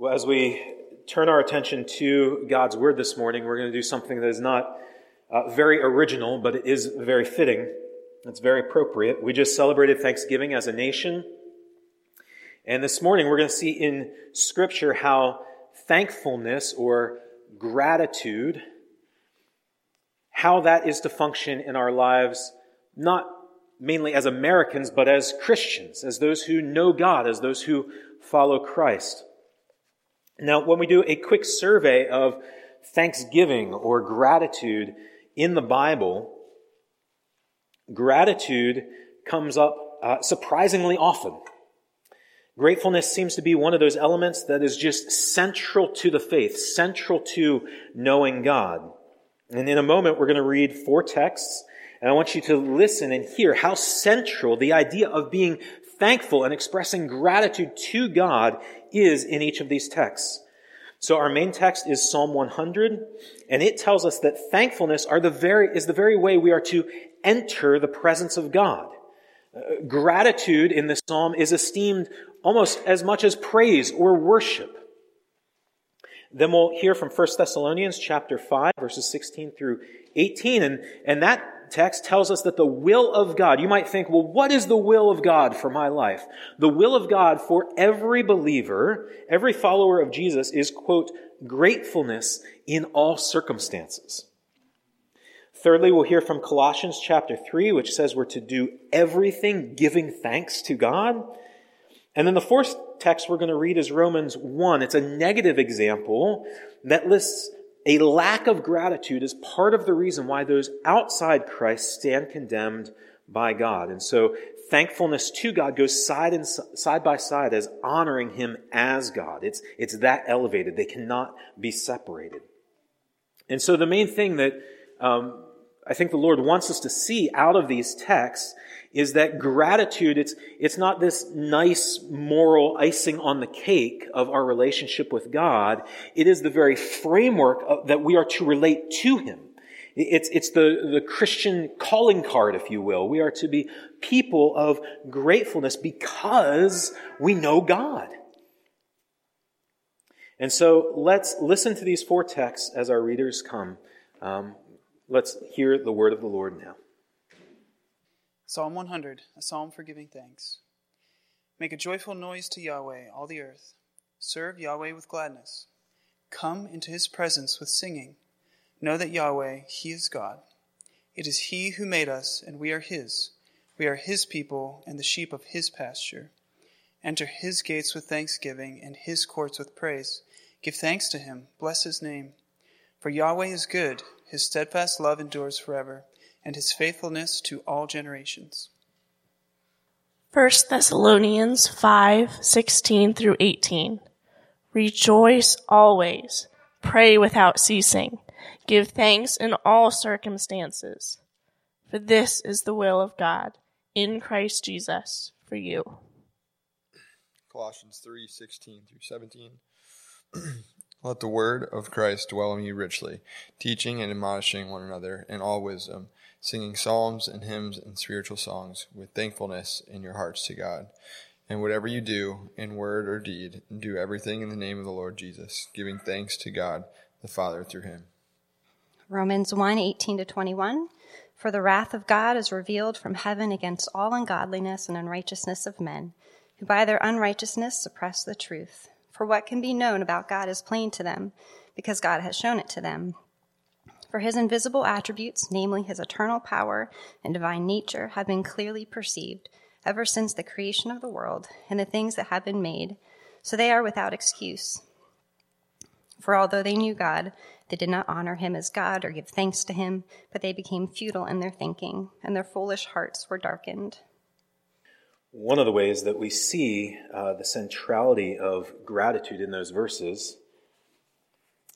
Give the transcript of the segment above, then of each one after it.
Well, as we turn our attention to God's Word this morning, we're going to do something that is not uh, very original, but it is very fitting. It's very appropriate. We just celebrated Thanksgiving as a nation. And this morning, we're going to see in Scripture how thankfulness or gratitude, how that is to function in our lives, not mainly as Americans, but as Christians, as those who know God, as those who follow Christ. Now, when we do a quick survey of thanksgiving or gratitude in the Bible, gratitude comes up uh, surprisingly often. Gratefulness seems to be one of those elements that is just central to the faith, central to knowing God. And in a moment, we're going to read four texts, and I want you to listen and hear how central the idea of being thankful and expressing gratitude to God is in each of these texts. So our main text is Psalm 100, and it tells us that thankfulness are the very, is the very way we are to enter the presence of God. Uh, gratitude in this psalm is esteemed almost as much as praise or worship. Then we'll hear from 1 Thessalonians chapter 5, verses 16 through 18, and, and that text tells us that the will of God, you might think, well, what is the will of God for my life? The will of God for every believer, every follower of Jesus is, quote, gratefulness in all circumstances. Thirdly, we'll hear from Colossians chapter 3, which says we're to do everything giving thanks to God. And then the fourth text we're going to read is Romans 1. It's a negative example that lists a lack of gratitude is part of the reason why those outside Christ stand condemned by God. And so thankfulness to God goes side and side by side as honoring him as God. It's, it's that elevated. They cannot be separated. And so the main thing that um, I think the Lord wants us to see out of these texts is that gratitude, it's, it's not this nice moral icing on the cake of our relationship with God. It is the very framework of, that we are to relate to Him. It's, it's the, the Christian calling card, if you will. We are to be people of gratefulness because we know God. And so let's listen to these four texts as our readers come. Um, let's hear the word of the Lord now. Psalm 100, a psalm for giving thanks. Make a joyful noise to Yahweh, all the earth. Serve Yahweh with gladness. Come into his presence with singing. Know that Yahweh, he is God. It is he who made us, and we are his. We are his people and the sheep of his pasture. Enter his gates with thanksgiving and his courts with praise. Give thanks to him, bless his name. For Yahweh is good, his steadfast love endures forever and his faithfulness to all generations. 1 Thessalonians 5 16 through 18. Rejoice always, pray without ceasing, give thanks in all circumstances, for this is the will of God in Christ Jesus for you. Colossians 3 16 through 17. Let the word of Christ dwell in you richly, teaching and admonishing one another in all wisdom singing psalms and hymns and spiritual songs with thankfulness in your hearts to God. And whatever you do, in word or deed, do everything in the name of the Lord Jesus, giving thanks to God the Father through him. Romans 1 18 to 21. For the wrath of God is revealed from heaven against all ungodliness and unrighteousness of men, who by their unrighteousness suppress the truth. For what can be known about God is plain to them, because God has shown it to them. For his invisible attributes, namely his eternal power and divine nature, have been clearly perceived ever since the creation of the world and the things that have been made, so they are without excuse. For although they knew God, they did not honor him as God or give thanks to him, but they became futile in their thinking, and their foolish hearts were darkened. One of the ways that we see uh, the centrality of gratitude in those verses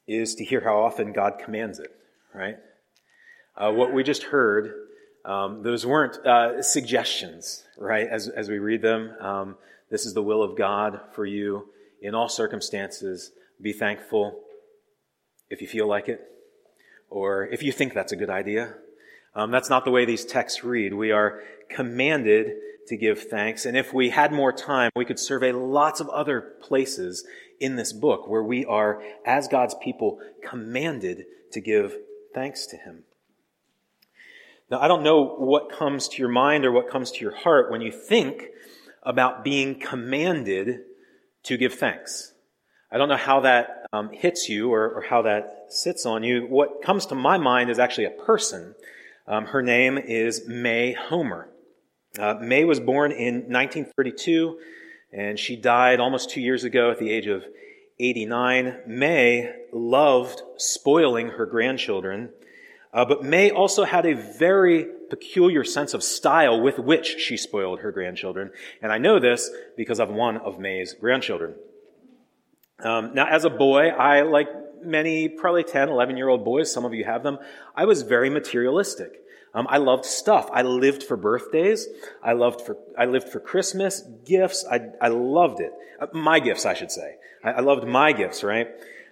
is to hear how often God commands it right? Uh, what we just heard, um, those weren't uh, suggestions, right? As, as we read them, um, this is the will of God for you in all circumstances. Be thankful if you feel like it, or if you think that's a good idea. Um, that's not the way these texts read. We are commanded to give thanks. And if we had more time, we could survey lots of other places in this book where we are, as God's people, commanded to give thanks to Him. Now, I don't know what comes to your mind or what comes to your heart when you think about being commanded to give thanks. I don't know how that um, hits you or, or, how that sits on you. What comes to my mind is actually a person. Um, her name is May Homer. Uh, May was born in 1932, and she died almost two years ago at the age of 89. May loved spoiling her grandchildren, uh, but May also had a very peculiar sense of style with which she spoiled her grandchildren. And I know this because of one of May's grandchildren. Um, now, as a boy, I, like many probably 10, 11 year old boys, some of you have them, I was very materialistic. Um, I loved stuff. I lived for birthdays. I loved for, I lived for Christmas, gifts. I, I loved it. Uh, my gifts, I should say. I, I loved my gifts, right?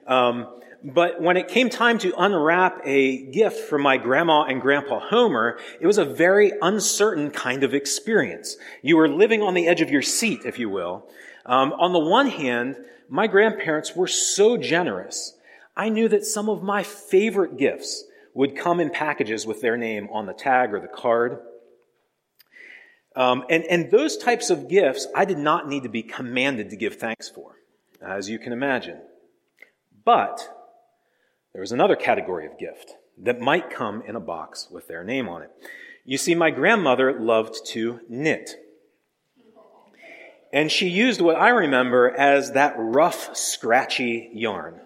Um, but when it came time to unwrap a gift from my grandma and grandpa Homer, it was a very uncertain kind of experience. You were living on the edge of your seat, if you will. Um, on the one hand, my grandparents were so generous. I knew that some of my favorite gifts would come in packages with their name on the tag or the card. Um, and, and those types of gifts I did not need to be commanded to give thanks for, as you can imagine. But there was another category of gift that might come in a box with their name on it. You see, my grandmother loved to knit. And she used what I remember as that rough, scratchy yarn.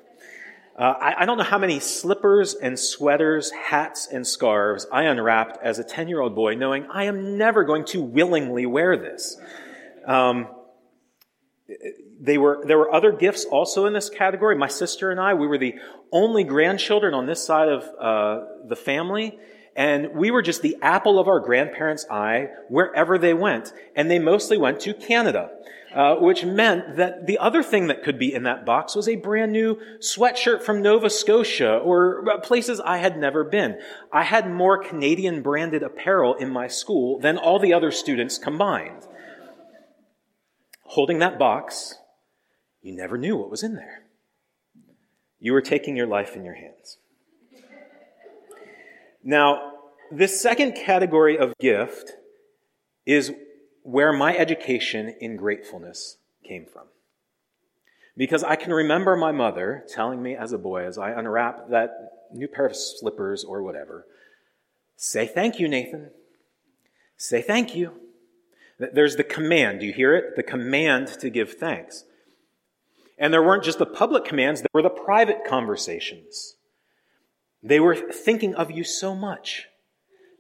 Uh, I, I, don't know how many slippers and sweaters, hats and scarves I unwrapped as a 10 year old boy, knowing I am never going to willingly wear this. Um, they were, there were other gifts also in this category. My sister and I, we were the only grandchildren on this side of uh, the family. And we were just the apple of our grandparents' eye wherever they went. And they mostly went to Canada uh, which meant that the other thing that could be in that box was a brand new sweatshirt from Nova Scotia or uh, places I had never been. I had more Canadian branded apparel in my school than all the other students combined. Holding that box, you never knew what was in there. You were taking your life in your hands. Now, this second category of gift is where my education in gratefulness came from. Because I can remember my mother telling me as a boy, as I unwrap that new pair of slippers or whatever, say thank you, Nathan. Say thank you. There's the command. Do you hear it? The command to give thanks. And there weren't just the public commands, there were the private conversations. They were thinking of you so much.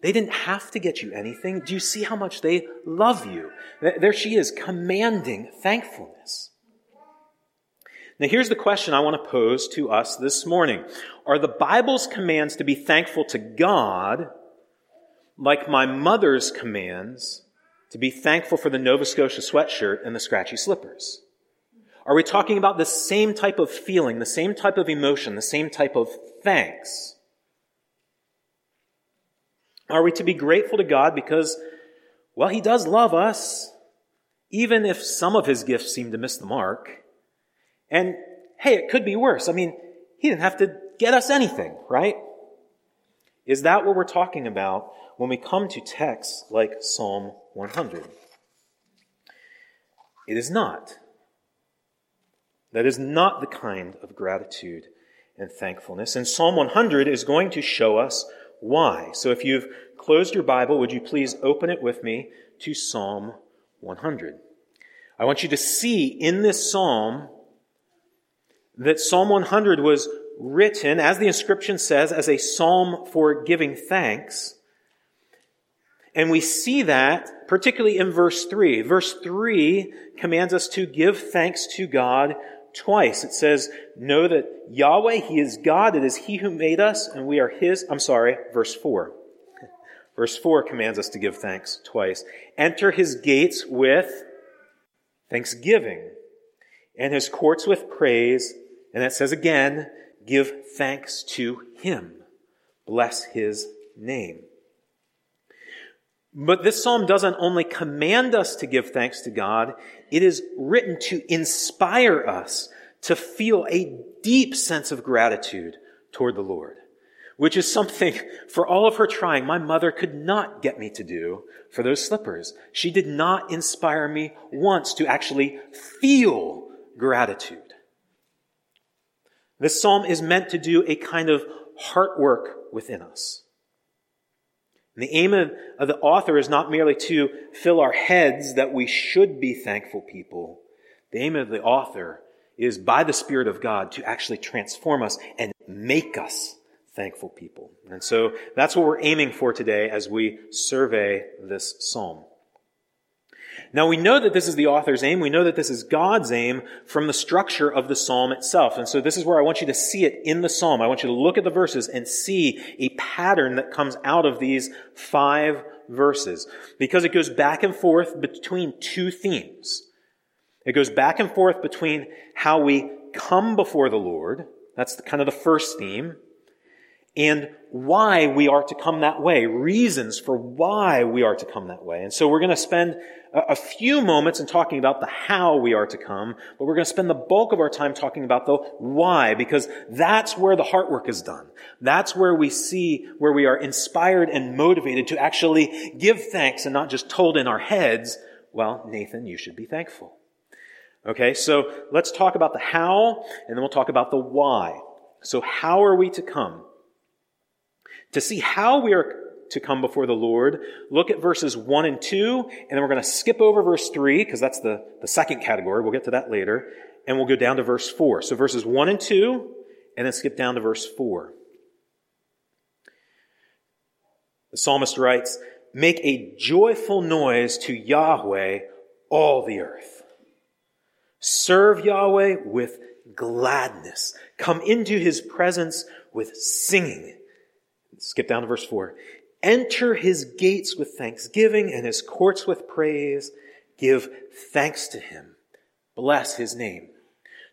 They didn't have to get you anything. Do you see how much they love you? There she is, commanding thankfulness. Now, here's the question I want to pose to us this morning Are the Bible's commands to be thankful to God like my mother's commands to be thankful for the Nova Scotia sweatshirt and the scratchy slippers? Are we talking about the same type of feeling, the same type of emotion, the same type of thanks? Are we to be grateful to God because, well, He does love us, even if some of His gifts seem to miss the mark? And hey, it could be worse. I mean, He didn't have to get us anything, right? Is that what we're talking about when we come to texts like Psalm 100? It is not. That is not the kind of gratitude and thankfulness. And Psalm 100 is going to show us why. So if you've closed your Bible, would you please open it with me to Psalm 100? I want you to see in this psalm that Psalm 100 was written, as the inscription says, as a psalm for giving thanks. And we see that particularly in verse 3. Verse 3 commands us to give thanks to God twice. It says, Know that Yahweh, He is God. It is He who made us, and we are His. I'm sorry, verse 4. Verse 4 commands us to give thanks twice. Enter His gates with thanksgiving, and His courts with praise. And it says again, give thanks to Him. Bless His name. But this psalm doesn't only command us to give thanks to God, it is written to inspire us to feel a deep sense of gratitude toward the Lord, which is something for all of her trying my mother could not get me to do for those slippers. She did not inspire me once to actually feel gratitude. This psalm is meant to do a kind of heart work within us. And the aim of, of, the author is not merely to fill our heads that we should be thankful people. The aim of the author is by the Spirit of God to actually transform us and make us thankful people. And so that's what we're aiming for today as we survey this psalm. Now we know that this is the author's aim. We know that this is God's aim from the structure of the psalm itself. And so this is where I want you to see it in the psalm. I want you to look at the verses and see a pattern that comes out of these five verses because it goes back and forth between two themes. It goes back and forth between how we come before the Lord. That's kind of the first theme and why we are to come that way, reasons for why we are to come that way. And so we're going to spend a few moments in talking about the how we are to come, but we're going to spend the bulk of our time talking about the why, because that's where the heart work is done. That's where we see, where we are inspired and motivated to actually give thanks and not just told in our heads, well, Nathan, you should be thankful. Okay, so let's talk about the how, and then we'll talk about the why. So how are we to come? To see how we are to come before the Lord, look at verses 1 and 2, and then we're going to skip over verse 3, because that's the, the second category. We'll get to that later. And we'll go down to verse 4. So verses 1 and 2, and then skip down to verse 4. The psalmist writes, Make a joyful noise to Yahweh, all the earth. Serve Yahweh with gladness. Come into his presence with singing. Skip down to verse 4. Enter his gates with thanksgiving and his courts with praise. Give thanks to him. Bless his name.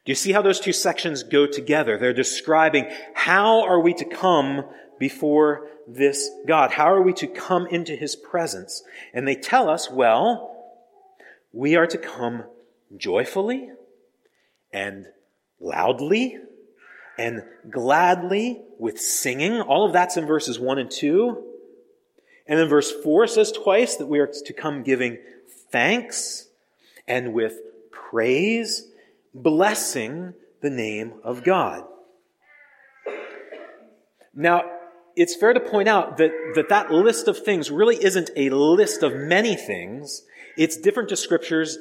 Do you see how those two sections go together? They're describing how are we to come before this God? How are we to come into his presence? And they tell us, well, we are to come joyfully and loudly and gladly with singing. All of that's in verses 1 and 2. And then verse 4 says twice that we are to come giving thanks and with praise, blessing the name of God. Now, it's fair to point out that, that that list of things really isn't a list of many things. It's different descriptions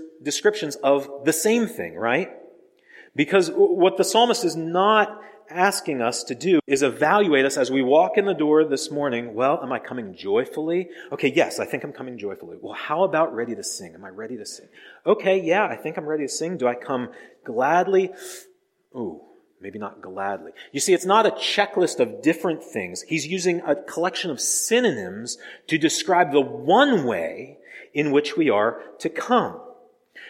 of the same thing, right? Because what the psalmist is not asking us to do is evaluate us as we walk in the door this morning. Well, am I coming joyfully? Okay, yes, I think I'm coming joyfully. Well, how about ready to sing? Am I ready to sing? Okay, yeah, I think I'm ready to sing. Do I come gladly? Ooh, maybe not gladly. You see, it's not a checklist of different things. He's using a collection of synonyms to describe the one way in which we are to come.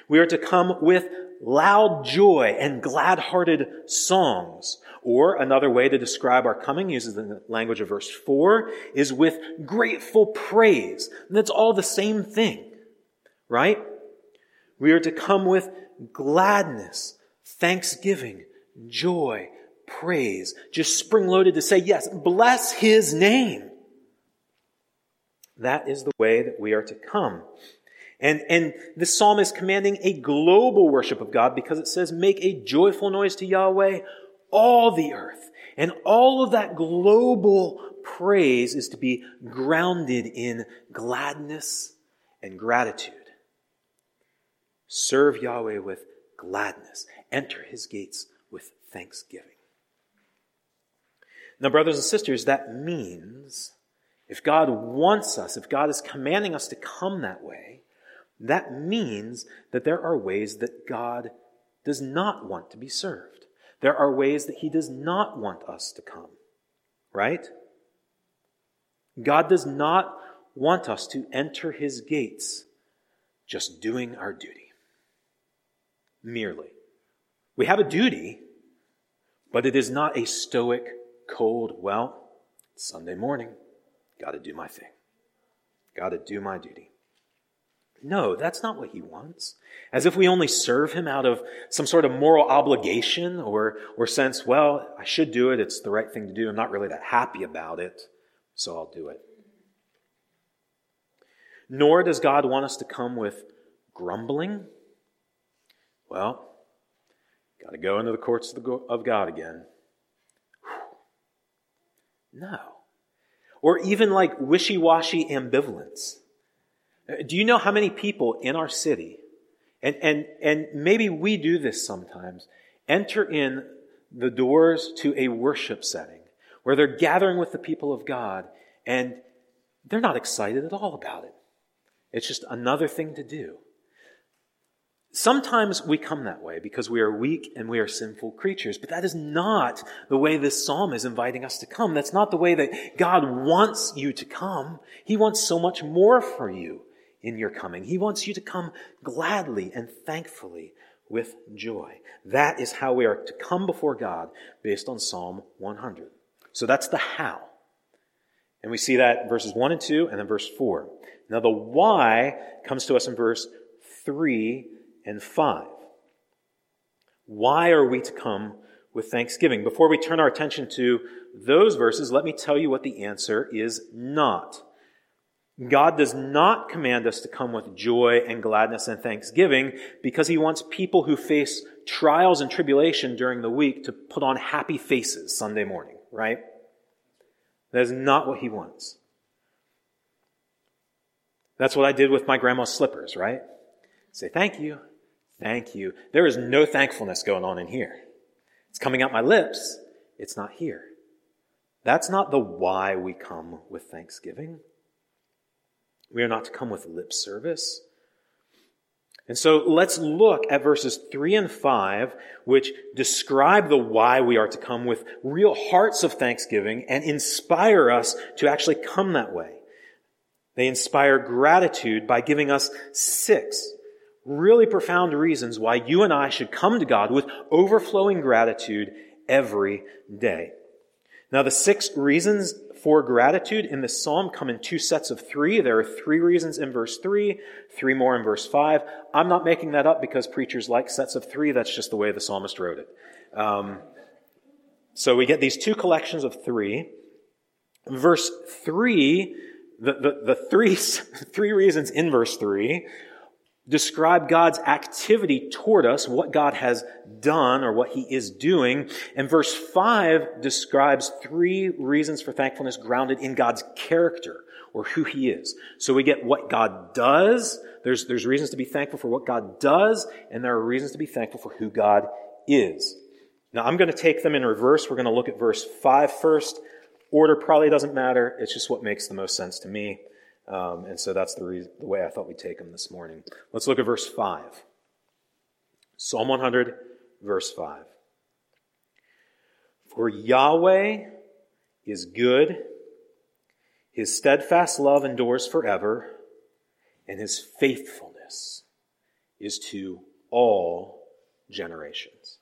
We are to come with loud joy and glad-hearted songs. Or another way to describe our coming uses the language of verse 4 is with grateful praise. And that's all the same thing, right? We are to come with gladness, thanksgiving, joy, praise, just spring loaded to say, yes, bless his name. That is the way that we are to come. And, and this psalm is commanding a global worship of God because it says, make a joyful noise to Yahweh, all the earth. And all of that global praise is to be grounded in gladness and gratitude. Serve Yahweh with gladness. Enter his gates with thanksgiving. Now, brothers and sisters, that means if God wants us, if God is commanding us to come that way, that means that there are ways that God does not want to be served. There are ways that He does not want us to come. Right? God does not want us to enter His gates just doing our duty. Merely. We have a duty, but it is not a stoic, cold, well, Sunday morning, got to do my thing. Got to do my duty. No, that's not what he wants. As if we only serve him out of some sort of moral obligation or, or sense, well, I should do it. It's the right thing to do. I'm not really that happy about it, so I'll do it. Nor does God want us to come with grumbling. Well, got to go into the courts of God again. No. Or even like wishy washy ambivalence. Uh, do you know how many people in our city, and, and, and maybe we do this sometimes, enter in the doors to a worship setting where they're gathering with the people of God and they're not excited at all about it. It's just another thing to do. Sometimes we come that way because we are weak and we are sinful creatures, but that is not the way this psalm is inviting us to come. That's not the way that God wants you to come. He wants so much more for you in your coming. He wants you to come gladly and thankfully with joy. That is how we are to come before God based on Psalm 100. So that's the how. And we see that verses 1 and 2 and then verse 4. Now the why comes to us in verse 3 and 5. Why are we to come with thanksgiving? Before we turn our attention to those verses, let me tell you what the answer is not. God does not command us to come with joy and gladness and thanksgiving because he wants people who face trials and tribulation during the week to put on happy faces Sunday morning, right? That is not what he wants. That's what I did with my grandma's slippers, right? Say, thank you. Thank you. There is no thankfulness going on in here. It's coming out my lips. It's not here. That's not the why we come with thanksgiving. We are not to come with lip service. And so let's look at verses 3 and 5, which describe the why we are to come with real hearts of thanksgiving and inspire us to actually come that way. They inspire gratitude by giving us six really profound reasons why you and I should come to God with overflowing gratitude every day. Now, the six reasons for gratitude in this psalm come in two sets of three. There are three reasons in verse three, three more in verse five. I'm not making that up because preachers like sets of three. That's just the way the psalmist wrote it. Um, so we get these two collections of three. Verse three, the, the, the three, three reasons in verse three describe God's activity toward us, what God has done or what he is doing. And verse 5 describes three reasons for thankfulness grounded in God's character or who he is. So we get what God does. There's, there's reasons to be thankful for what God does, and there are reasons to be thankful for who God is. Now I'm going to take them in reverse. We're going to look at verse 5 first. Order probably doesn't matter. It's just what makes the most sense to me. Um, and so that's the, reason, the way I thought we'd take them this morning. Let's look at verse 5. Psalm 100, verse 5. For Yahweh is good, his steadfast love endures forever, and his faithfulness is to all generations.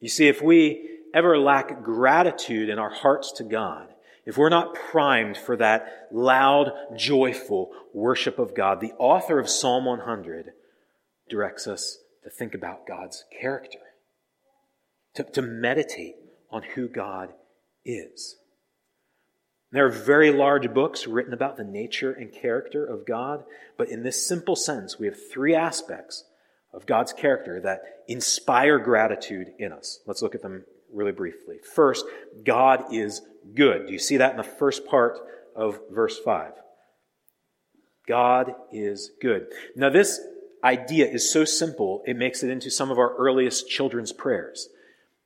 You see, if we ever lack gratitude in our hearts to God, if we're not primed for that loud, joyful worship of God, the author of Psalm 100 directs us to think about God's character, to, to meditate on who God is. There are very large books written about the nature and character of God, but in this simple sense, we have three aspects of God's character that inspire gratitude in us. Let's look at them really briefly. First, God is good. Do you see that in the first part of verse 5? God is good. Now, this idea is so simple, it makes it into some of our earliest children's prayers.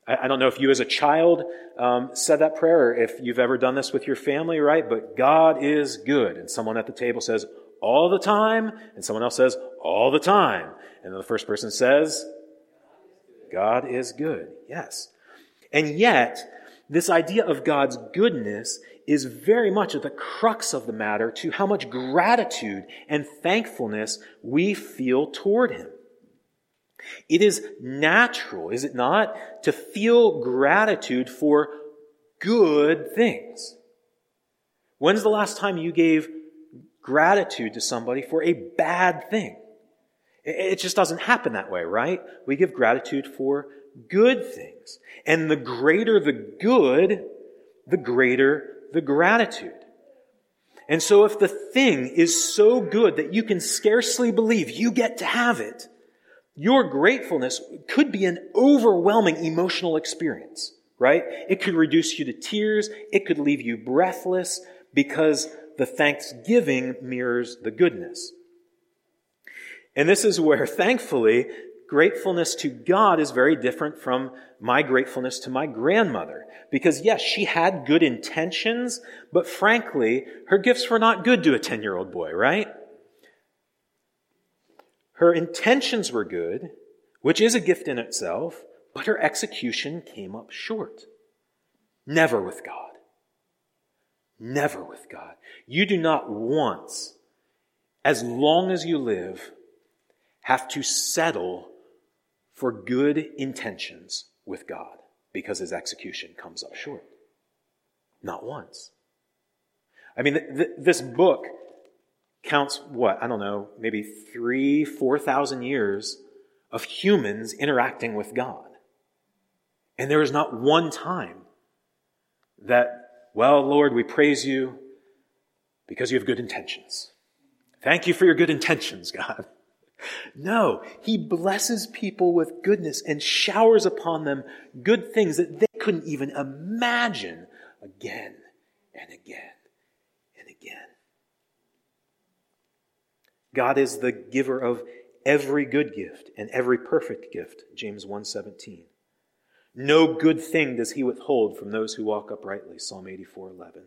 I, don't know if you as a child um, said that prayer or if you've ever done this with your family, right? But God is good. And someone at the table says, all the time. And someone else says, all the time. And then the first person says, God is good. Yes. And yet, this idea of God's goodness is very much at the crux of the matter to how much gratitude and thankfulness we feel toward Him. It is natural, is it not, to feel gratitude for good things. When's the last time you gave gratitude to somebody for a bad thing? It just doesn't happen that way, right? We give gratitude for good things. And the greater the good, the greater the gratitude. And so if the thing is so good that you can scarcely believe you get to have it, your gratefulness could be an overwhelming emotional experience, right? It could reduce you to tears. It could leave you breathless because the thanksgiving mirrors the goodness. And this is where, thankfully, gratefulness to God is very different from my gratefulness to my grandmother. Because yes, she had good intentions, but frankly, her gifts were not good to a 10 year old boy, right? Her intentions were good, which is a gift in itself, but her execution came up short. Never with God. Never with God. You do not once, as long as you live, have to settle for good intentions with God because his execution comes up short. Not once. I mean, th- th- this book counts what? I don't know, maybe three, four thousand years of humans interacting with God. And there is not one time that, well, Lord, we praise you because you have good intentions. Thank you for your good intentions, God. No, he blesses people with goodness and showers upon them good things that they couldn't even imagine again and again and again. God is the giver of every good gift and every perfect gift, James 1:17. No good thing does he withhold from those who walk uprightly, Psalm 84:11.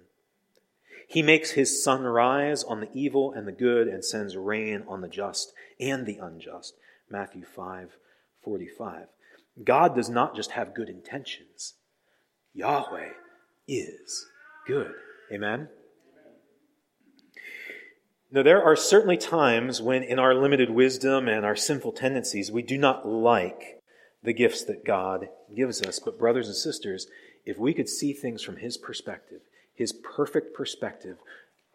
He makes his sun rise on the evil and the good and sends rain on the just and the unjust. Matthew 5 45. God does not just have good intentions, Yahweh is good. Amen? Now, there are certainly times when, in our limited wisdom and our sinful tendencies, we do not like the gifts that God gives us. But, brothers and sisters, if we could see things from His perspective, His perfect perspective,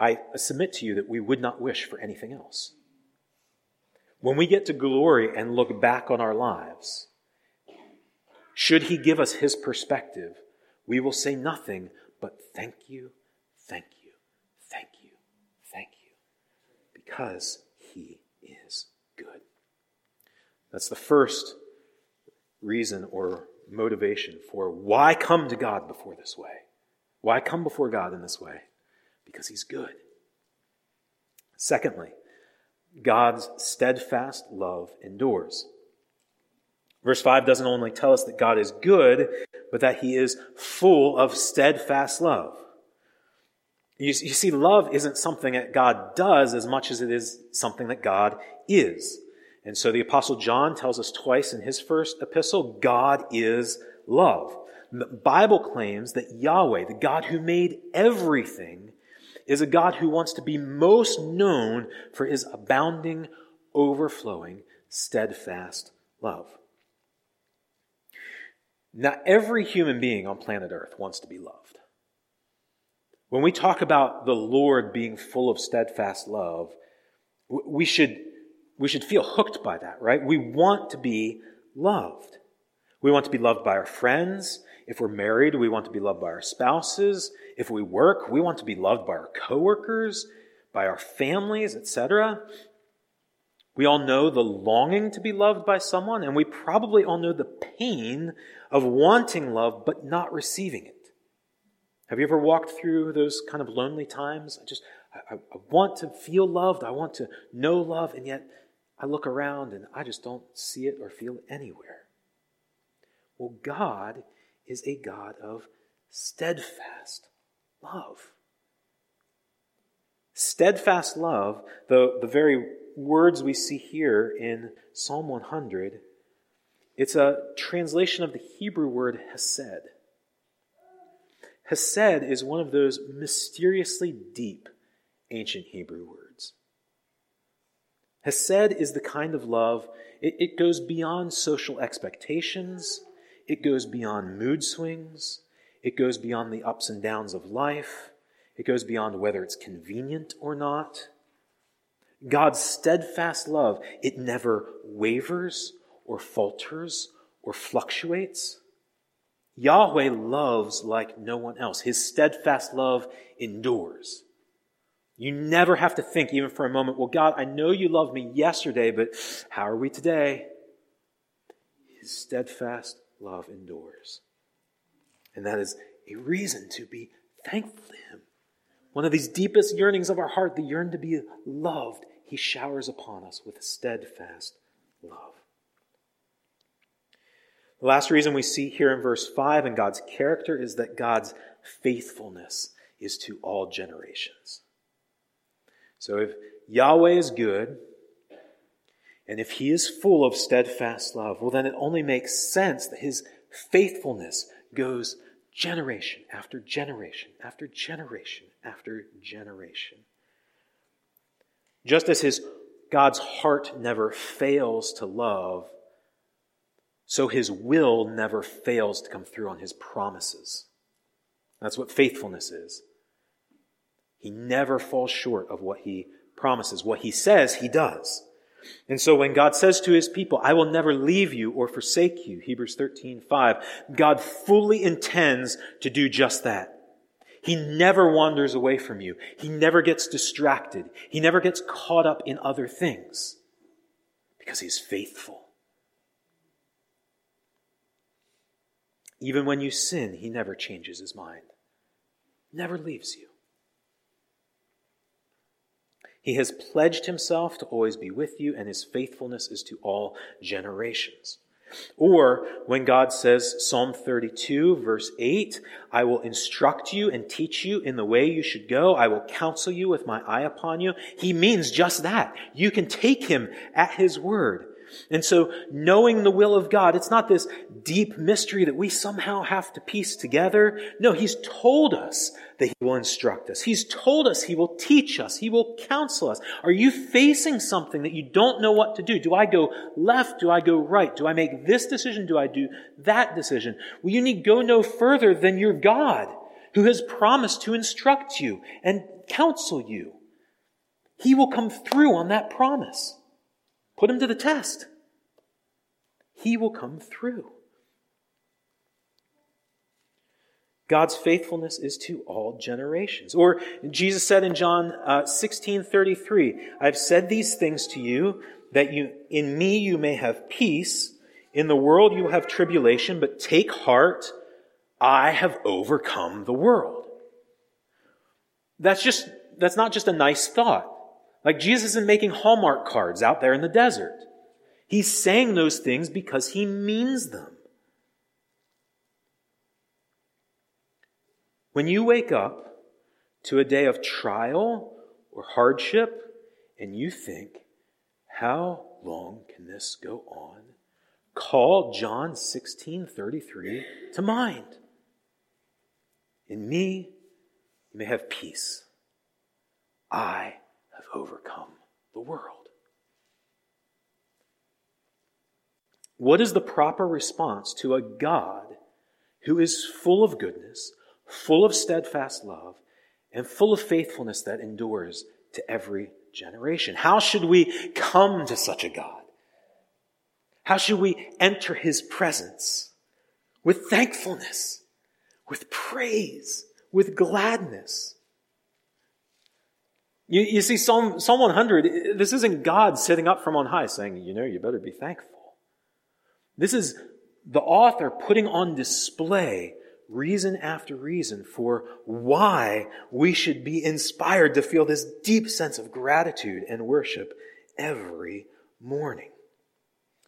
I submit to you that we would not wish for anything else. When we get to glory and look back on our lives, should He give us His perspective, we will say nothing but thank you, thank you, thank you, thank you, because He is good. That's the first reason or motivation for why come to God before this way. Why come before God in this way? Because He's good. Secondly, God's steadfast love endures. Verse 5 doesn't only tell us that God is good, but that he is full of steadfast love. You, you, see, love isn't something that God does as much as it is something that God is. And so the Apostle John tells us twice in his first epistle God is love. The Bible claims that Yahweh, the God who made everything, is a God who wants to be most known for his abounding, overflowing, steadfast love. Now, every human being on planet Earth wants to be loved. When we talk about the Lord being full of steadfast love, we should, we should feel hooked by that, right? We want to be loved. We want to be loved by our friends. If we're married, we want to be loved by our spouses. If we work, we want to be loved by our coworkers, by our families, etc. We all know the longing to be loved by someone, and we probably all know the pain of wanting love but not receiving it. Have you ever walked through those kind of lonely times? I just, I, I, want to feel loved. I want to know love, and yet I look around and I just don't see it or feel it anywhere. Well, God is a God of steadfast love. Steadfast love, the, the very words we see here in Psalm 100, it's a translation of the Hebrew word hesed. Hesed is one of those mysteriously deep ancient Hebrew words. Hesed is the kind of love, it, it goes beyond social expectations, it goes beyond mood swings, it goes beyond the ups and downs of life. It goes beyond whether it's convenient or not. God's steadfast love, it never wavers or falters or fluctuates. Yahweh loves like no one else. His steadfast love endures. You never have to think, even for a moment, well, God, I know you loved me yesterday, but how are we today? His steadfast love endures. And that is a reason to be thankful to Him. One of these deepest yearnings of our heart, the yearn to be loved, He showers upon us with steadfast love. The last reason we see here in verse 5 in God's character is that God's faithfulness is to all generations. So if Yahweh is good, and if he is full of steadfast love, well, then it only makes sense that his faithfulness goes generation after generation after generation after generation. Just as his God's heart never fails to love, so his will never fails to come through on his promises. That's what faithfulness is. He never falls short of what he promises. What he says, he does. And so when God says to his people, I will never leave you or forsake you, Hebrews 13, 5, God fully intends to do just that. He never wanders away from you. He never gets distracted. He never gets caught up in other things because he's faithful. Even when you sin, he never changes his mind, never leaves you. He has pledged himself to always be with you, and his faithfulness is to all generations. Or when God says, Psalm 32, verse 8, I will instruct you and teach you in the way you should go. I will counsel you with my eye upon you. He means just that. You can take him at his word. And so knowing the will of God, it's not this deep mystery that we somehow have to piece together. No, He's told us that He will instruct us. He's told us He will teach us. He will counsel us. Are you facing something that you don't know what to do? Do I go left? Do I go right? Do I make this decision? Do I do that decision? Well, you need go no further than your God who has promised to instruct you and counsel you. He will come through on that promise. Put him to the test. He will come through. God's faithfulness is to all generations. Or Jesus said in John uh, 16 33, I've said these things to you that you, in me you may have peace. In the world you will have tribulation, but take heart. I have overcome the world. That's just, that's not just a nice thought. Like Jesus isn't making Hallmark cards out there in the desert. He's saying those things because he means them. When you wake up to a day of trial or hardship and you think, how long can this go on? Call John 16:33 to mind. In me you may have peace. I have overcome the world. What is the proper response to a God who is full of goodness, full of steadfast love, and full of faithfulness that endures to every generation? How should we come to such a God? How should we enter his presence? With thankfulness, with praise, with gladness. You, you see, Psalm, Psalm 100, this isn't God sitting up from on high saying, you know, you better be thankful. This is the author putting on display reason after reason for why we should be inspired to feel this deep sense of gratitude and worship every morning.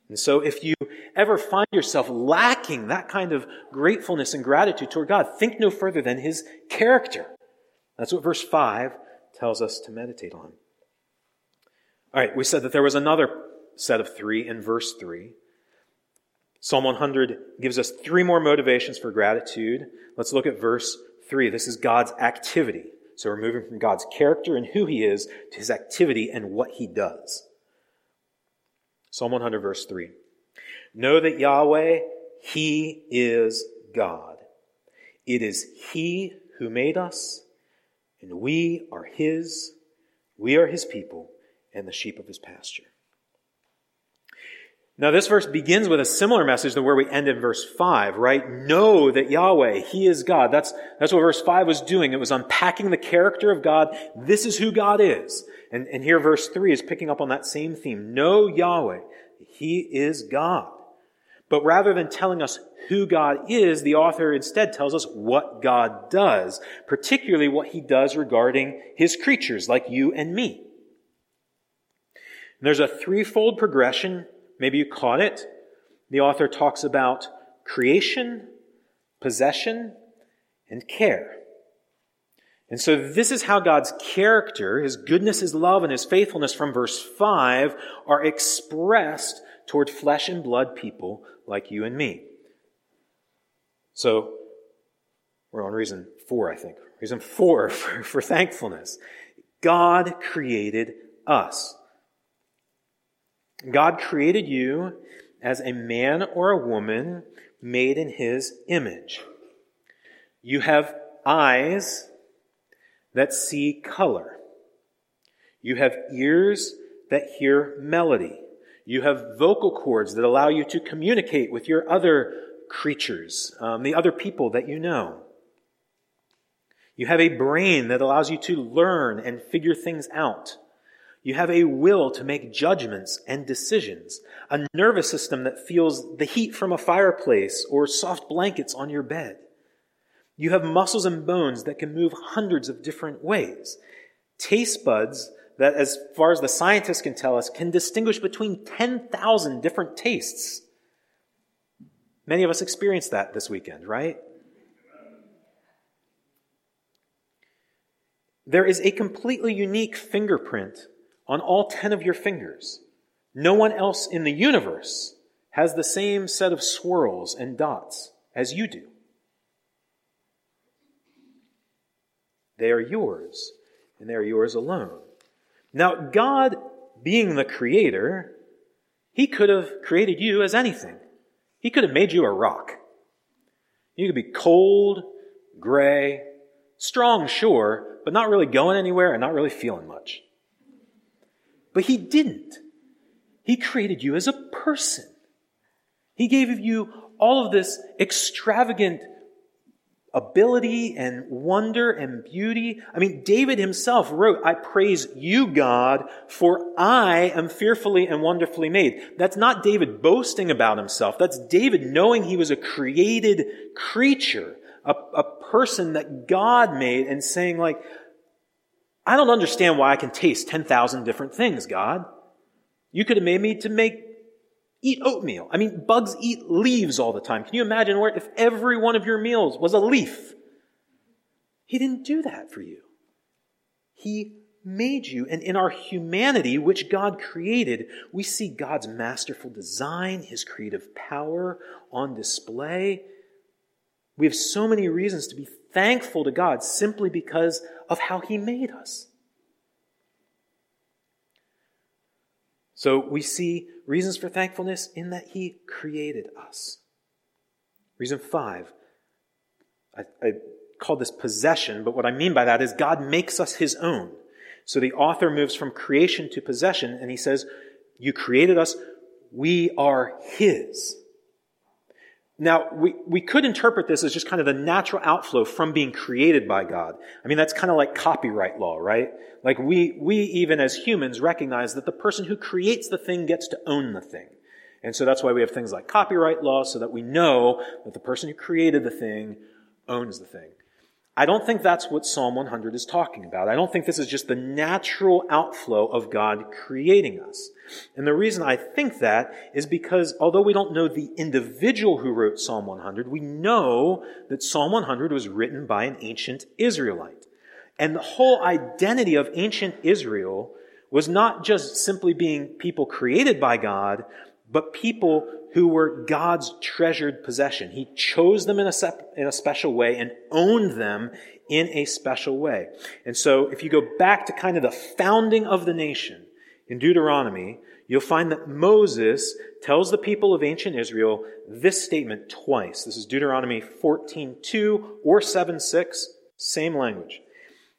And so if you ever find yourself lacking that kind of gratefulness and gratitude toward God, think no further than his character. That's what verse 5 tells us to meditate on. All right, we said that there was another set of three in verse 3. Psalm 100 gives us three more motivations for gratitude. Let's look at verse 3. This is God's activity. So we're moving from God's character and who he is to his activity and what he does. Psalm 100, verse 3. Know that Yahweh, he is God. It is he who made us and we are his, we are his people, and the sheep of his pasture. Now, this verse begins with a similar message to where we end in verse 5, right? Know that Yahweh, He is God. That's, that's what verse 5 was doing. It was unpacking the character of God. This is who God is. And, and here verse 3 is picking up on that same theme. Know Yahweh. He is God. But rather than telling us who God is, the author instead tells us what God does, particularly what He does regarding His creatures, like you and me. And there's a threefold progression Maybe you caught it. The author talks about creation, possession, and care. And so this is how God's character, His goodness, His love, and His faithfulness from verse 5 are expressed toward flesh and blood people like you and me. So, we're on reason four, I think. Reason four for, for thankfulness. God created us. God created you as a man or a woman made in his image. You have eyes that see color. You have ears that hear melody. You have vocal cords that allow you to communicate with your other creatures, um, the other people that you know. You have a brain that allows you to learn and figure things out. You have a will to make judgments and decisions, a nervous system that feels the heat from a fireplace or soft blankets on your bed. You have muscles and bones that can move hundreds of different ways. Taste buds that, as far as the scientists can tell us, can distinguish between 10,000 different tastes. Many of us experienced that this weekend, right? There is a completely unique fingerprint on all 10 of your fingers. No one else in the universe has the same set of swirls and dots as you do. They are yours, and they are yours alone. Now, God, being the creator, He could have created you as anything. He could have made you a rock. You could be cold, gray, strong, sure, but not really going anywhere and not really feeling much. But he didn't. He created you as a person. He gave you all of this extravagant ability and wonder and beauty. I mean, David himself wrote, I praise you, God, for I am fearfully and wonderfully made. That's not David boasting about himself. That's David knowing he was a created creature, a, a person that God made and saying like, I don't understand why I can taste 10,000 different things, God. You could have made me to make, eat oatmeal. I mean, bugs eat leaves all the time. Can you imagine where, if every one of your meals was a leaf? He didn't do that for you. He made you. And in our humanity, which God created, we see God's masterful design, His creative power on display. We have so many reasons to be thankful to God simply because of how He made us. So we see reasons for thankfulness in that He created us. Reason five, I, I call this possession, but what I mean by that is God makes us His own. So the author moves from creation to possession, and he says, You created us, we are His. Now, we, we could interpret this as just kind of the natural outflow from being created by God. I mean, that's kind of like copyright law, right? Like we, we even as humans recognize that the person who creates the thing gets to own the thing. And so that's why we have things like copyright law so that we know that the person who created the thing owns the thing. I don't think that's what Psalm 100 is talking about. I don't think this is just the natural outflow of God creating us. And the reason I think that is because although we don't know the individual who wrote Psalm 100, we know that Psalm 100 was written by an ancient Israelite. And the whole identity of ancient Israel was not just simply being people created by God, but people who were God's treasured possession. He chose them in a, sep- in a special way and owned them in a special way. And so if you go back to kind of the founding of the nation in Deuteronomy, you'll find that Moses tells the people of ancient Israel this statement twice. This is Deuteronomy 14:2 or 7:6, same language.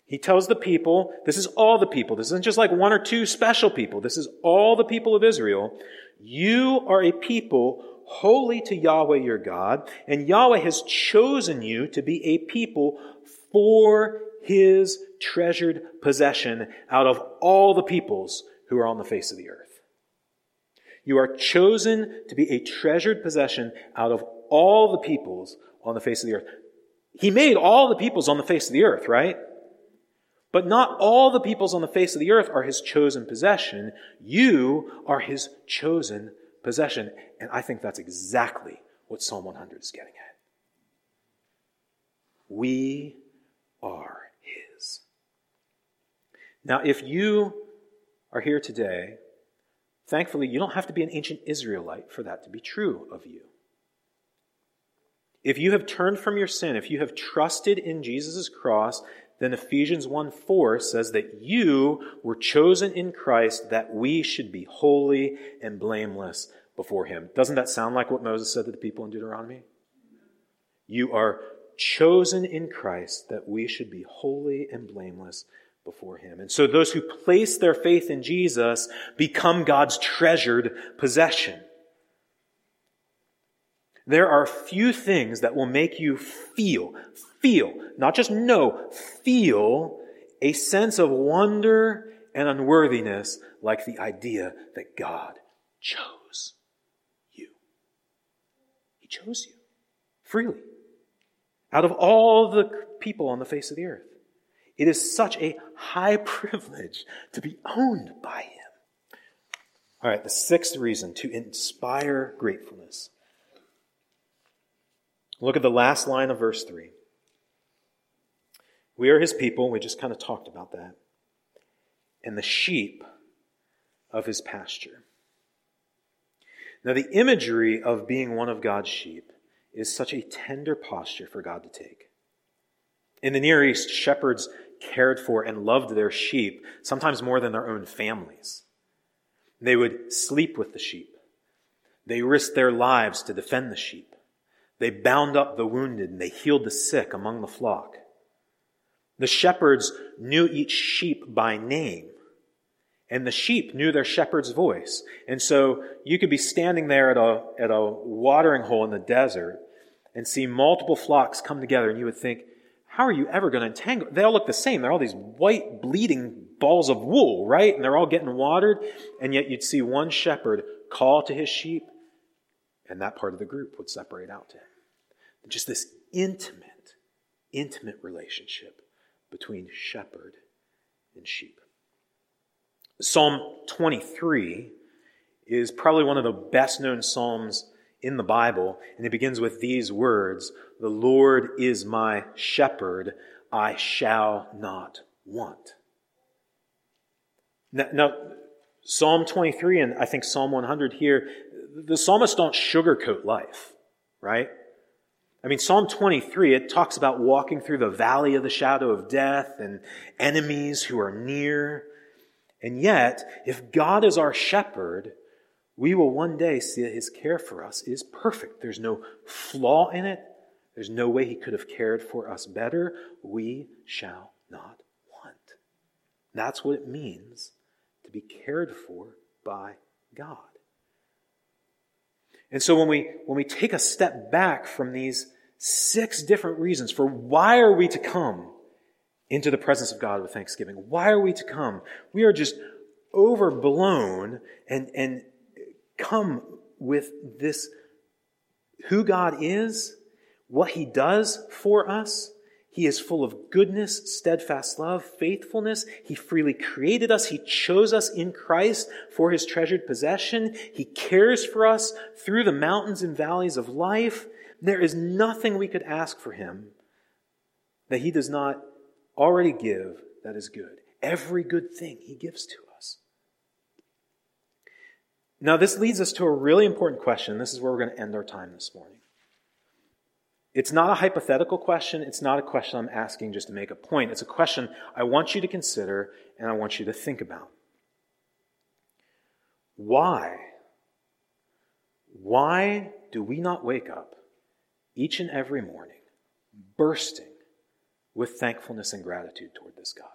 He tells the people, this is all the people. This isn't just like one or two special people. This is all the people of Israel. You are a people holy to Yahweh your God, and Yahweh has chosen you to be a people for his treasured possession out of all the peoples who are on the face of the earth. You are chosen to be a treasured possession out of all the peoples on the face of the earth. He made all the peoples on the face of the earth, right? But not all the peoples on the face of the earth are his chosen possession. You are his chosen possession. And I think that's exactly what Psalm 100 is getting at. We are his. Now, if you are here today, thankfully, you don't have to be an ancient Israelite for that to be true of you. If you have turned from your sin, if you have trusted in Jesus' cross, then Ephesians 1 4 says that you were chosen in Christ that we should be holy and blameless before him. Doesn't that sound like what Moses said to the people in Deuteronomy? You are chosen in Christ that we should be holy and blameless before him. And so those who place their faith in Jesus become God's treasured possession. There are few things that will make you feel, feel, not just know, feel a sense of wonder and unworthiness like the idea that God chose you. He chose you freely out of all the people on the face of the earth. It is such a high privilege to be owned by Him. All right, the sixth reason to inspire gratefulness Look at the last line of verse 3. We are his people. We just kind of talked about that. And the sheep of his pasture. Now, the imagery of being one of God's sheep is such a tender posture for God to take. In the Near East, shepherds cared for and loved their sheep, sometimes more than their own families. They would sleep with the sheep. They risked their lives to defend the sheep. They bound up the wounded and they healed the sick among the flock. The shepherds knew each sheep by name, and the sheep knew their shepherd's voice. And so you could be standing there at a, at a watering hole in the desert and see multiple flocks come together, and you would think, how are you ever going to entangle? They all look the same. They're all these white, bleeding balls of wool, right? And they're all getting watered. And yet you'd see one shepherd call to his sheep, and that part of the group would separate out to him. Just this intimate, intimate relationship between shepherd and sheep. Psalm 23 is probably one of the best known Psalms in the Bible, and it begins with these words The Lord is my shepherd, I shall not want. Now, now, Psalm 23 and I think Psalm 100 here, the psalmists don't sugarcoat life, right? I mean, Psalm 23, it talks about walking through the valley of the shadow of death and enemies who are near. And yet, if God is our shepherd, we will one day see that his care for us is perfect. There's no flaw in it. There's no way he could have cared for us better. We shall not want. That's what it means to be cared for by God. And so when we, when we take a step back from these six different reasons for why are we to come into the presence of God with thanksgiving, why are we to come? We are just overblown and, and come with this who God is, what He does for us, he is full of goodness, steadfast love, faithfulness. He freely created us. He chose us in Christ for his treasured possession. He cares for us through the mountains and valleys of life. There is nothing we could ask for him that he does not already give that is good. Every good thing he gives to us. Now, this leads us to a really important question. This is where we're going to end our time this morning. It's not a hypothetical question. It's not a question I'm asking just to make a point. It's a question I want you to consider and I want you to think about. Why? Why do we not wake up each and every morning bursting with thankfulness and gratitude toward this God.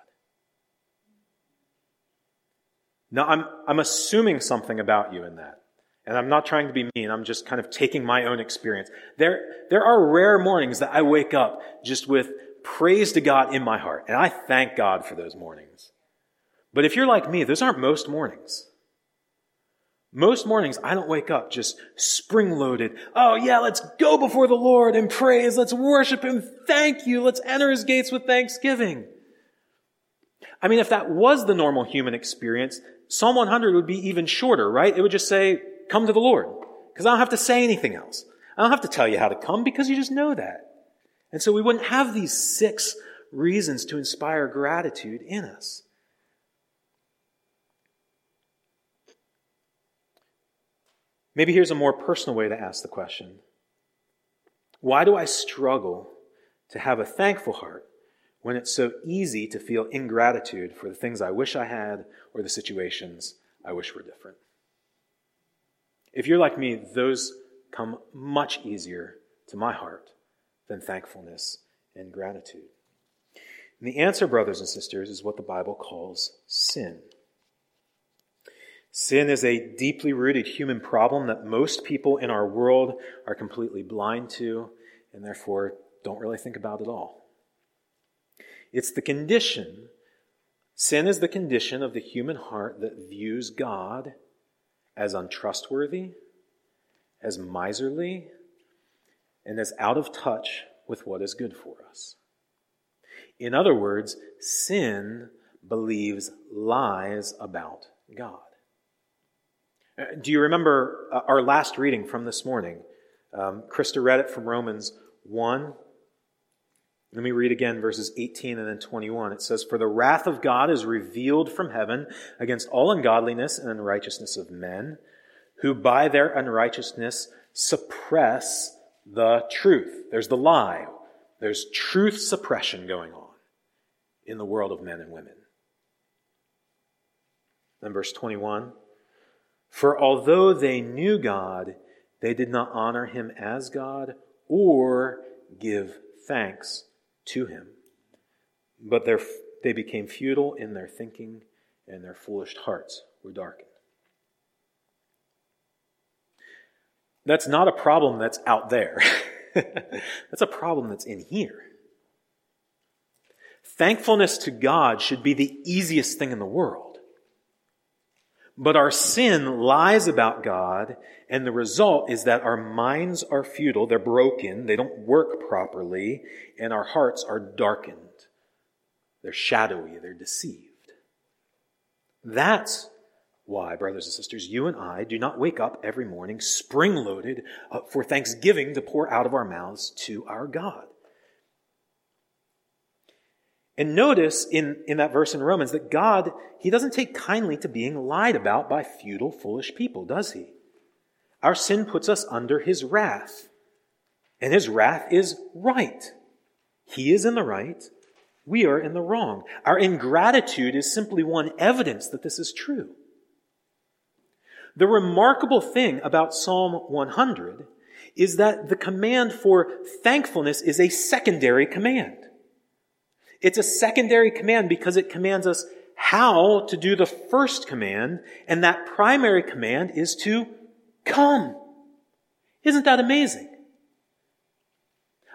Now, I'm, I'm assuming something about you in that. And I'm not trying to be mean. I'm just kind of taking my own experience. There, there are rare mornings that I wake up just with praise to God in my heart. And I thank God for those mornings. But if you're like me, those aren't most mornings. Most mornings, I don't wake up just spring loaded. Oh yeah, let's go before the Lord and praise. Let's worship Him. Thank you. Let's enter His gates with thanksgiving. I mean, if that was the normal human experience, Psalm 100 would be even shorter, right? It would just say, come to the Lord. Because I don't have to say anything else. I don't have to tell you how to come because you just know that. And so we wouldn't have these six reasons to inspire gratitude in us. Maybe here's a more personal way to ask the question Why do I struggle to have a thankful heart when it's so easy to feel ingratitude for the things I wish I had or the situations I wish were different? If you're like me, those come much easier to my heart than thankfulness and gratitude. And the answer, brothers and sisters, is what the Bible calls sin. Sin is a deeply rooted human problem that most people in our world are completely blind to and therefore don't really think about at all. It's the condition, sin is the condition of the human heart that views God as untrustworthy, as miserly, and as out of touch with what is good for us. In other words, sin believes lies about God. Uh, do you remember uh, our last reading from this morning? Um, Krista read it from Romans 1. Let me read again verses 18 and then 21. It says, For the wrath of God is revealed from heaven against all ungodliness and unrighteousness of men, who by their unrighteousness suppress the truth. There's the lie. There's truth suppression going on in the world of men and women. Then verse 21. For although they knew God, they did not honor him as God or give thanks to him. But they became futile in their thinking, and their foolish hearts were darkened. That's not a problem that's out there. that's a problem that's in here. Thankfulness to God should be the easiest thing in the world. But our sin lies about God, and the result is that our minds are futile, they're broken, they don't work properly, and our hearts are darkened. They're shadowy, they're deceived. That's why, brothers and sisters, you and I do not wake up every morning spring loaded for thanksgiving to pour out of our mouths to our God. And notice in, in that verse in Romans that God, He doesn't take kindly to being lied about by futile, foolish people, does He? Our sin puts us under His wrath. And His wrath is right. He is in the right. We are in the wrong. Our ingratitude is simply one evidence that this is true. The remarkable thing about Psalm 100 is that the command for thankfulness is a secondary command. It's a secondary command because it commands us how to do the first command, and that primary command is to come. Isn't that amazing?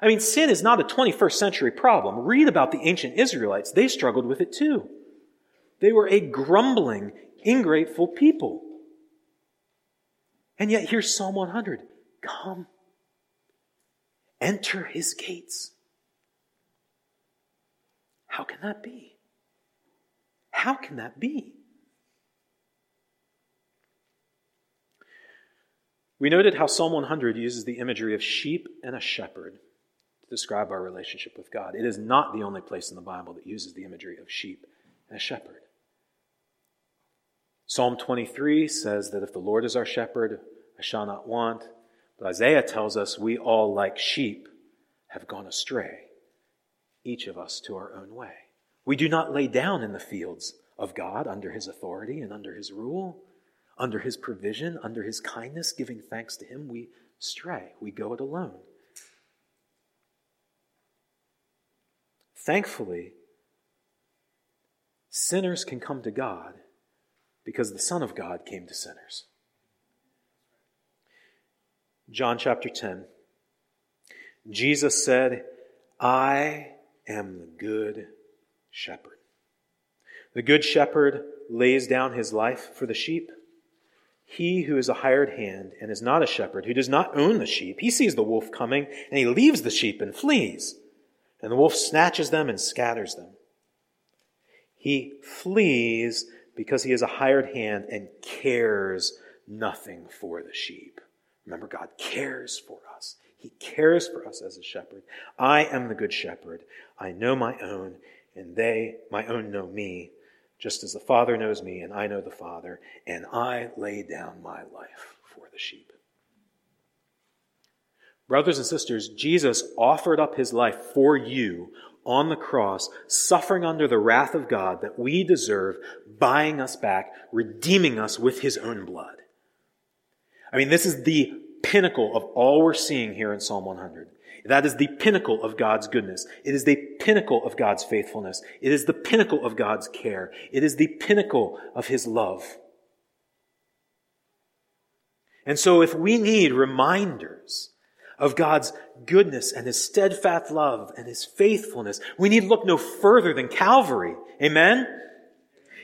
I mean, sin is not a 21st century problem. Read about the ancient Israelites. They struggled with it too. They were a grumbling, ingrateful people. And yet here's Psalm 100. Come. Enter his gates how can that be? How can that be? We noted how Psalm 100 uses the imagery of sheep and a shepherd to describe our relationship with God. It is not the only place in the Bible that uses the imagery of sheep and a shepherd. Psalm 23 says that if the Lord is our shepherd, I shall not want. But Isaiah tells us we all, like sheep, have gone astray each of us to our own way. We do not lay down in the fields of God under his authority and under his rule, under his provision, under his kindness, giving thanks to him. We stray, we go it alone. Thankfully, sinners can come to God because the Son of God came to sinners. John chapter 10. Jesus said, I am the good shepherd. The good shepherd lays down his life for the sheep. He who is a hired hand and is not a shepherd, who does not own the sheep, he sees the wolf coming and he leaves the sheep and flees. And the wolf snatches them and scatters them. He flees because he is a hired hand and cares nothing for the sheep. Remember, God cares for us. He cares for us as a shepherd. I am the good shepherd. I know my own, and they, my own, know me, just as the Father knows me, and I know the Father, and I lay down my life for the sheep. Brothers and sisters, Jesus offered up his life for you on the cross, suffering under the wrath of God that we deserve, buying us back, redeeming us with his own blood. I mean, this is the pinnacle of all we're seeing here in Psalm 100. That is the pinnacle of God's goodness. It is the pinnacle of God's faithfulness. It is the pinnacle of God's care. It is the pinnacle of his love. And so if we need reminders of God's goodness and his steadfast love and his faithfulness, we need look no further than Calvary. Amen?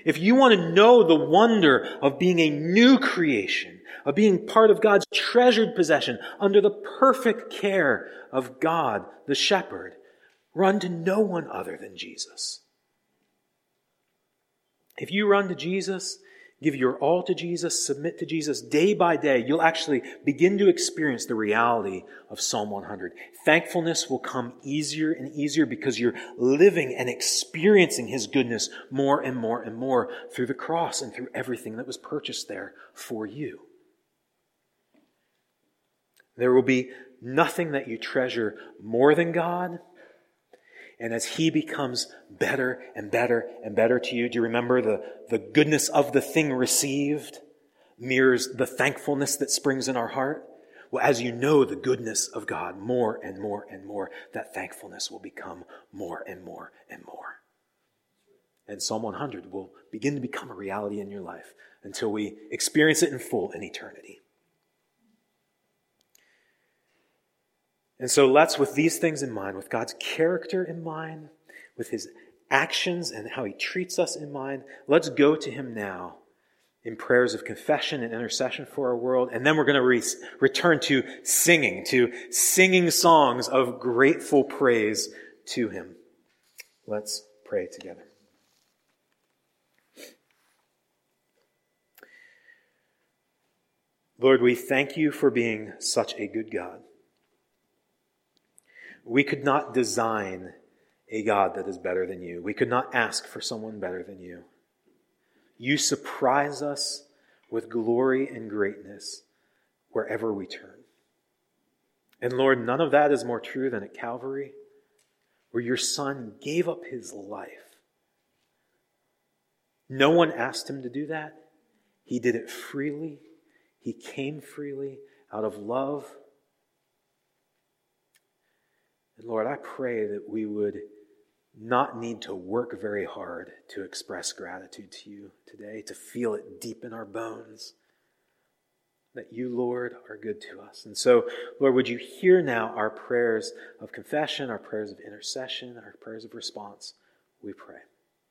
If you want to know the wonder of being a new creation, of being part of God's treasured possession under the perfect care of God, the shepherd, run to no one other than Jesus. If you run to Jesus, give your all to Jesus, submit to Jesus day by day, you'll actually begin to experience the reality of Psalm 100. Thankfulness will come easier and easier because you're living and experiencing His goodness more and more and more through the cross and through everything that was purchased there for you. There will be nothing that you treasure more than God and as he becomes better and better and better to you, do you remember the, the goodness of the thing received mirrors the thankfulness that springs in our heart? Well, as you know the goodness of God more and more and more, that thankfulness will become more and more and more. And Psalm 100 will begin to become a reality in your life until we experience it in full in eternity. And so let's, with these things in mind, with God's character in mind, with his actions and how he treats us in mind, let's go to him now in prayers of confession and intercession for our world. And then we're going to re- return to singing, to singing songs of grateful praise to him. Let's pray together. Lord, we thank you for being such a good God. We could not design a God that is better than you. We could not ask for someone better than you. You surprise us with glory and greatness wherever we turn. And Lord, none of that is more true than at Calvary, where your Son gave up his life. No one asked him to do that. He did it freely. He came freely out of love and Lord, I pray that we would not need to work very hard to express gratitude to you today, to feel it deep in our bones. That you, Lord, are good to us. And so, Lord, would you hear now our prayers of confession, our prayers of intercession, our prayers of response? We pray.